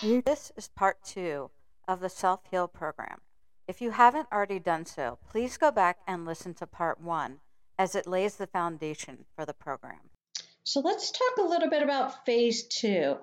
This is part two of the Self Heal program. If you haven't already done so, please go back and listen to part one as it lays the foundation for the program. So let's talk a little bit about phase two.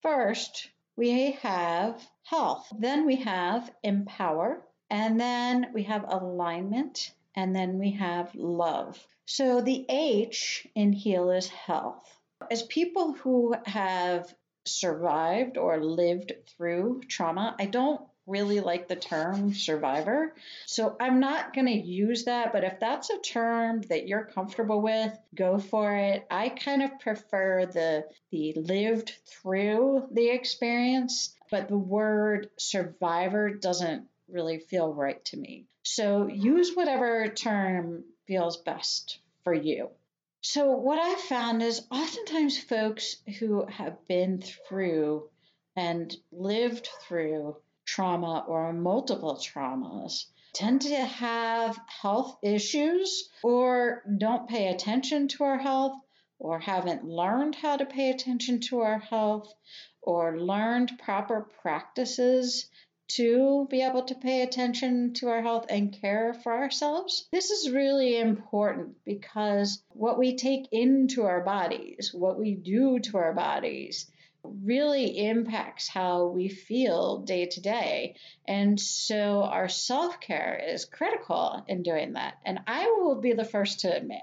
First, we have health, then we have empower, and then we have alignment, and then we have love. So the H in heal is health. As people who have survived or lived through trauma, I don't really like the term survivor. So I'm not going to use that, but if that's a term that you're comfortable with, go for it. I kind of prefer the the lived through the experience, but the word survivor doesn't really feel right to me. So use whatever term feels best for you. So, what I've found is oftentimes folks who have been through and lived through trauma or multiple traumas tend to have health issues or don't pay attention to our health or haven't learned how to pay attention to our health or learned proper practices to be able to pay attention to our health and care for ourselves. This is really important because what we take into our bodies, what we do to our bodies, really impacts how we feel day to day. And so our self care is critical in doing that. And I will be the first to admit,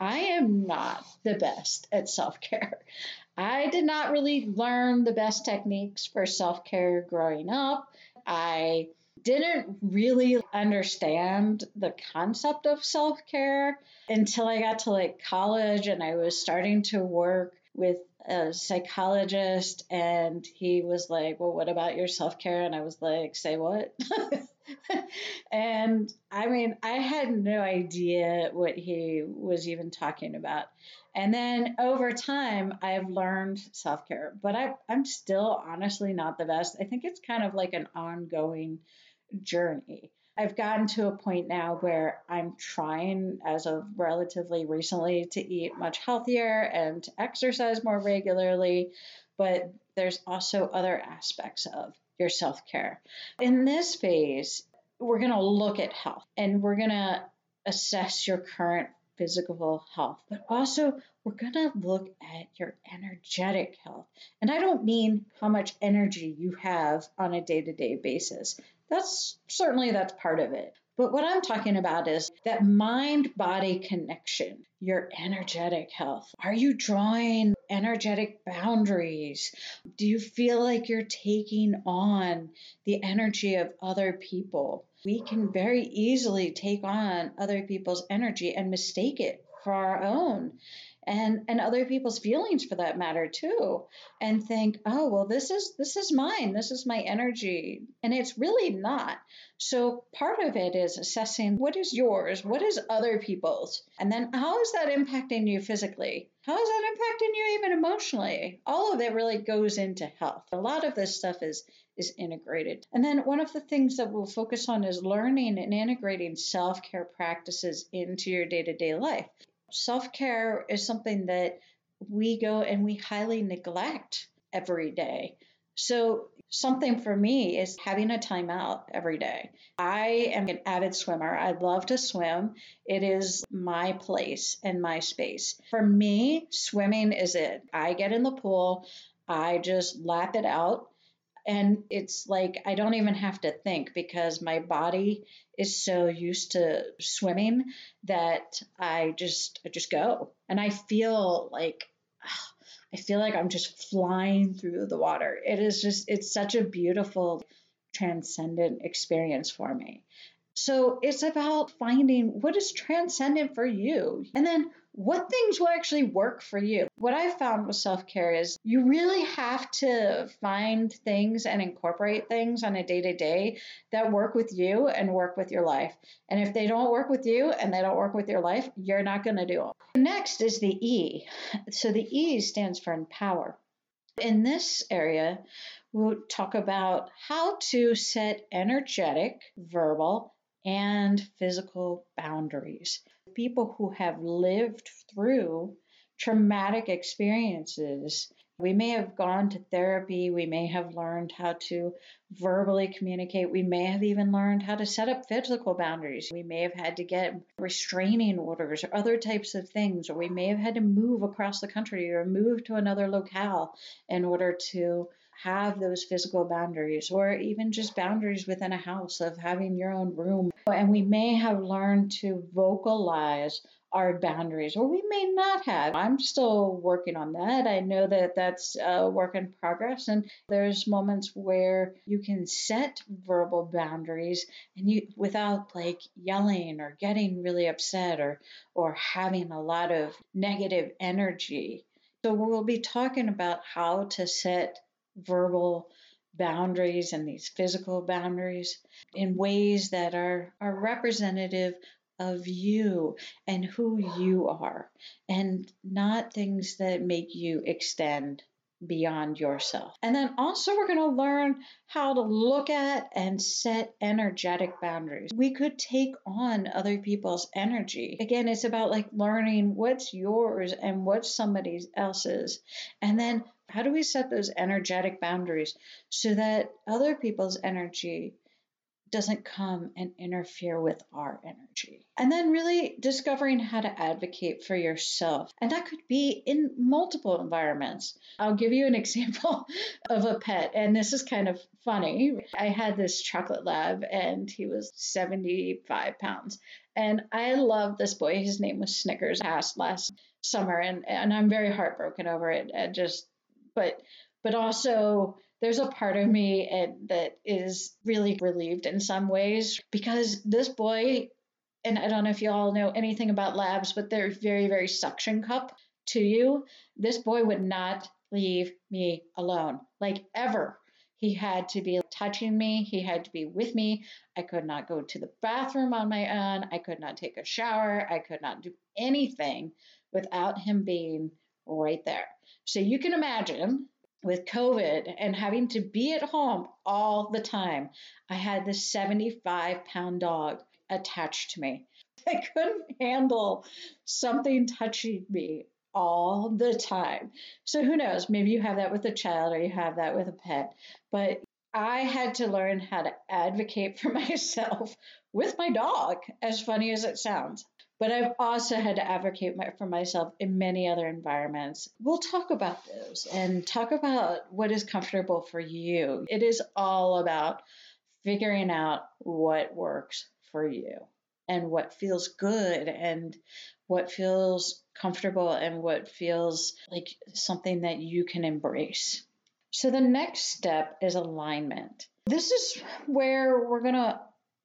I am not the best at self care. I did not really learn the best techniques for self care growing up. I didn't really understand the concept of self care until I got to like college and I was starting to work with a psychologist and he was like, Well, what about your self care? And I was like, Say what? and I mean, I had no idea what he was even talking about. And then over time, I've learned self care, but I, I'm still honestly not the best. I think it's kind of like an ongoing journey. I've gotten to a point now where I'm trying, as of relatively recently, to eat much healthier and to exercise more regularly. But there's also other aspects of your self care. In this phase, we're going to look at health and we're going to assess your current physical health, but also we're going to look at your energetic health. And I don't mean how much energy you have on a day to day basis. That's certainly that's part of it. But what I'm talking about is that mind body connection, your energetic health. Are you drawing energetic boundaries? Do you feel like you're taking on the energy of other people? We can very easily take on other people's energy and mistake it for our own and and other people's feelings for that matter too and think oh well this is this is mine this is my energy and it's really not so part of it is assessing what is yours what is other people's and then how is that impacting you physically how is that impacting you even emotionally all of it really goes into health a lot of this stuff is is integrated. And then one of the things that we'll focus on is learning and integrating self care practices into your day to day life self care is something that we go and we highly neglect every day. So, something for me is having a timeout every day. I am an avid swimmer. I love to swim. It is my place and my space. For me, swimming is it. I get in the pool, I just lap it out. And it's like I don't even have to think because my body is so used to swimming that I just I just go and I feel like I feel like I'm just flying through the water. It is just it's such a beautiful transcendent experience for me. So it's about finding what is transcendent for you. And then what things will actually work for you. What I found with self care is you really have to find things and incorporate things on a day to day that work with you and work with your life. And if they don't work with you and they don't work with your life, you're not going to do them. Next is the E. So the E stands for empower. In this area, we'll talk about how to set energetic, verbal, and physical boundaries people who have lived through traumatic experiences, We may have gone to therapy. We may have learned how to verbally communicate. We may have even learned how to set up physical boundaries. We may have had to get restraining orders or other types of things, or we may have had to move across the country or move to another locale in order to have those physical boundaries or even just boundaries within a house of having your own room. And we may have learned to vocalize our boundaries, or we may not have. I'm still working on that. I know that that's a work in progress, and there's moments where you can set verbal boundaries and you without like yelling or getting really upset or or having a lot of negative energy. So we'll be talking about how to set verbal boundaries and these physical boundaries in ways that are, are representative of you and who you are, and not things that make you extend beyond yourself. And then also, we're going to learn how to look at and set energetic boundaries. We could take on other people's energy. Again, it's about like learning what's yours and what's somebody else's. And then, how do we set those energetic boundaries so that other people's energy doesn't come and interfere with our energy. And then really discovering how to advocate for yourself. And that could be in multiple environments. I'll give you an example of a pet, and this is kind of funny. I had this chocolate lab, and he was 75 pounds. And I love this boy. His name was Snickers, passed last summer, and, and I'm very heartbroken over it. And just, but, but also, there's a part of me that is really relieved in some ways because this boy, and I don't know if you all know anything about labs, but they're very, very suction cup to you. This boy would not leave me alone, like ever. He had to be touching me. He had to be with me. I could not go to the bathroom on my own. I could not take a shower. I could not do anything without him being right there. So you can imagine with COVID and having to be at home all the time, I had this 75 pound dog attached to me. I couldn't handle something touching me all the time. So who knows? Maybe you have that with a child or you have that with a pet. But I had to learn how to advocate for myself with my dog, as funny as it sounds. But I've also had to advocate my, for myself in many other environments. We'll talk about those and talk about what is comfortable for you. It is all about figuring out what works for you and what feels good and what feels comfortable and what feels like something that you can embrace. So the next step is alignment. This is where we're going to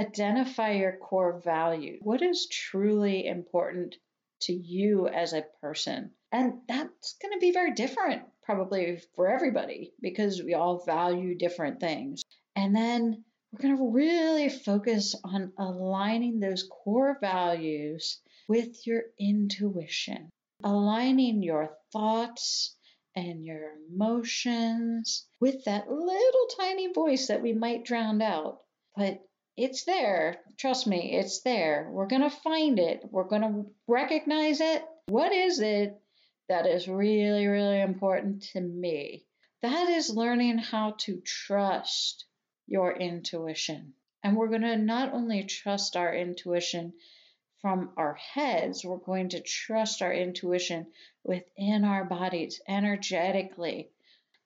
identify your core value. What is truly important to you as a person? And that's going to be very different probably for everybody because we all value different things. And then we're going to really focus on aligning those core values with your intuition, aligning your thoughts and your emotions with that little tiny voice that we might drown out. But it's there. Trust me, it's there. We're going to find it. We're going to recognize it. What is it that is really, really important to me? That is learning how to trust your intuition. And we're going to not only trust our intuition from our heads, we're going to trust our intuition within our bodies energetically.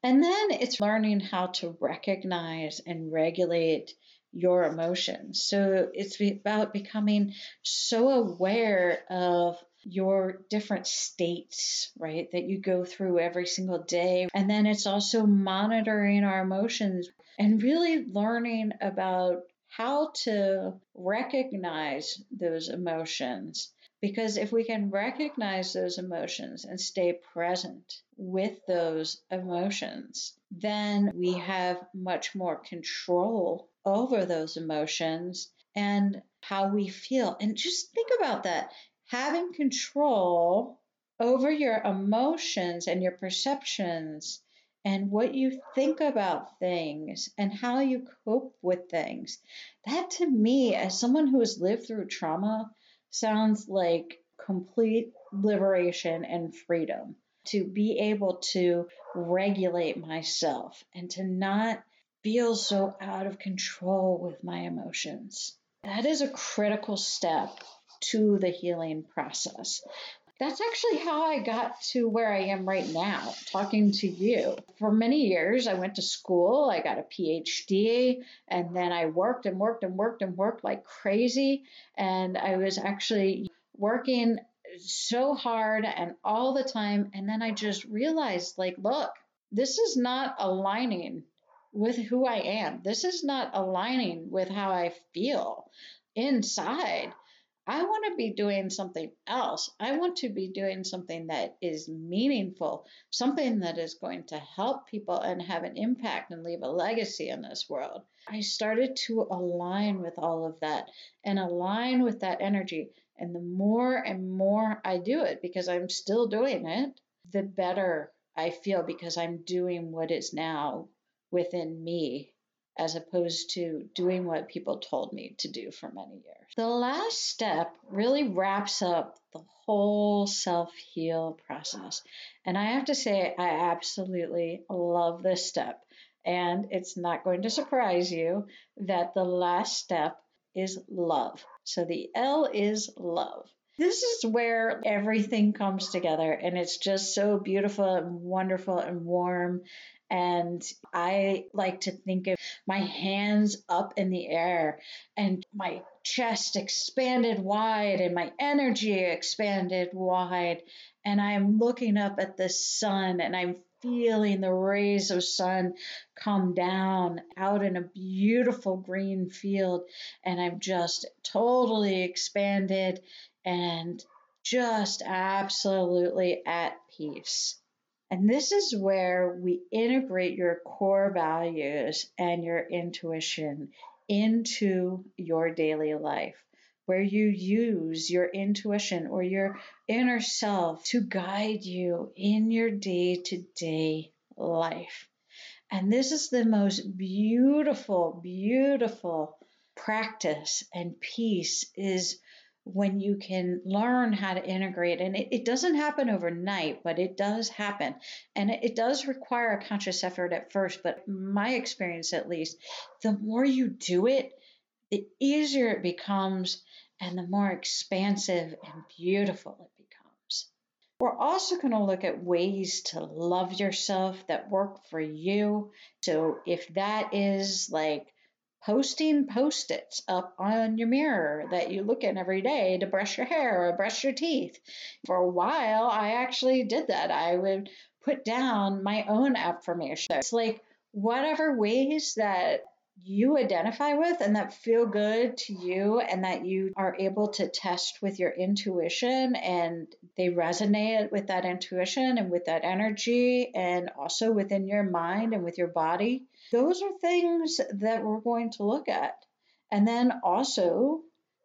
And then it's learning how to recognize and regulate your emotions. So it's about becoming so aware of your different states, right, that you go through every single day. And then it's also monitoring our emotions and really learning about how to recognize those emotions. Because if we can recognize those emotions and stay present with those emotions, then we have much more control over those emotions and how we feel. And just think about that having control over your emotions and your perceptions and what you think about things and how you cope with things. That to me, as someone who has lived through trauma, sounds like complete liberation and freedom. to be able to regulate myself and to not feel so out of control with my emotions. That is a critical step to the healing process. That's actually how I got to where I am right now, talking to you. For many years, I went to school, I got a PhD, and then I worked and worked and worked and worked like crazy. And I was actually working so hard and all the time. And then I just realized, like, look, this is not aligning with who I am. This is not aligning with how I feel inside. I want to be doing something else. I want to be doing something that is meaningful, something that is going to help people and have an impact and leave a legacy in this world. I started to align with all of that and align with that energy. And the more and more I do it, because I'm still doing it, the better I feel because I'm doing what is now within me as opposed to doing what people told me to do for many years. The last step really wraps up the whole self heal process. And I have to say, I absolutely love this step. And it's not going to surprise you that the last step is love. So the L is love. This is where everything comes together and it's just so beautiful and wonderful and warm and I like to think of my hands up in the air and my chest expanded wide and my energy expanded wide. And I'm looking up at the sun and I'm feeling the rays of sun come down out in a beautiful green field. And I'm just totally expanded and just absolutely at peace. And this is where we integrate your core values and your intuition into your daily life, where you use your intuition or your inner self to guide you in your day to day life. And this is the most beautiful, beautiful practice and peace is when you can learn how to integrate and it, it, doesn't happen overnight but it does happen. And it, it does require a conscious effort at first but my experience at least the more you do it the easier it becomes and the more expansive and beautiful it becomes. We're also going to look at ways to love yourself that work for you. So if that is like posting post its up on your mirror that you look in every day to brush your hair or brush your teeth. For a while, I actually did that. I would put down my own affirmation. It's like whatever ways that you identify with and that feel good to you and that you are able to test with your intuition and they resonate with that intuition and with that energy and also within your mind and with your body. Those are things that we're going to look at. And then also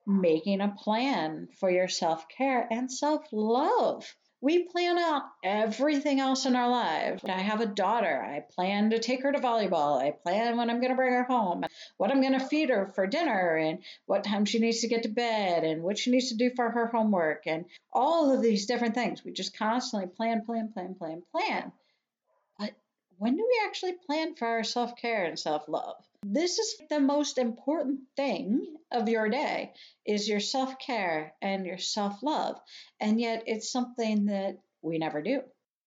making a plan for your self care and self love. We plan out everything else in our lives. I have a daughter. I plan to take her to volleyball. I plan when I'm going to bring her home, what I'm going to feed her for dinner, and what time she needs to get to bed, and what she needs to do for her homework, and all of these different things. We just constantly plan, plan, plan, plan, plan. When do we actually plan for our self care and self love? This is the most important thing of your day is your self-care and your self-love. And yet it's something that we never do.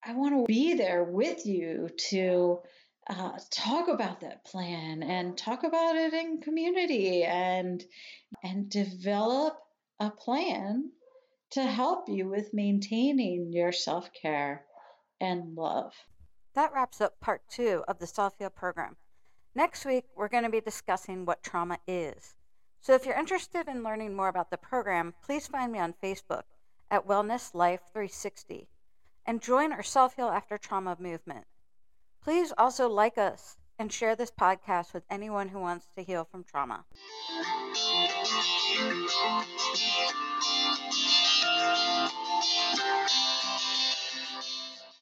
I want to be there with you to uh, talk about that plan and talk about it in community and and develop a plan to help you with maintaining your self-care and love. That wraps up part two of the Heal program. Next week, we're going to be discussing what trauma is. So if you're interested in learning more about the program, please find me on Facebook at Wellness Life 360 and join our Self Heal After Trauma movement. Please also like us and share this podcast with anyone who wants to heal from trauma.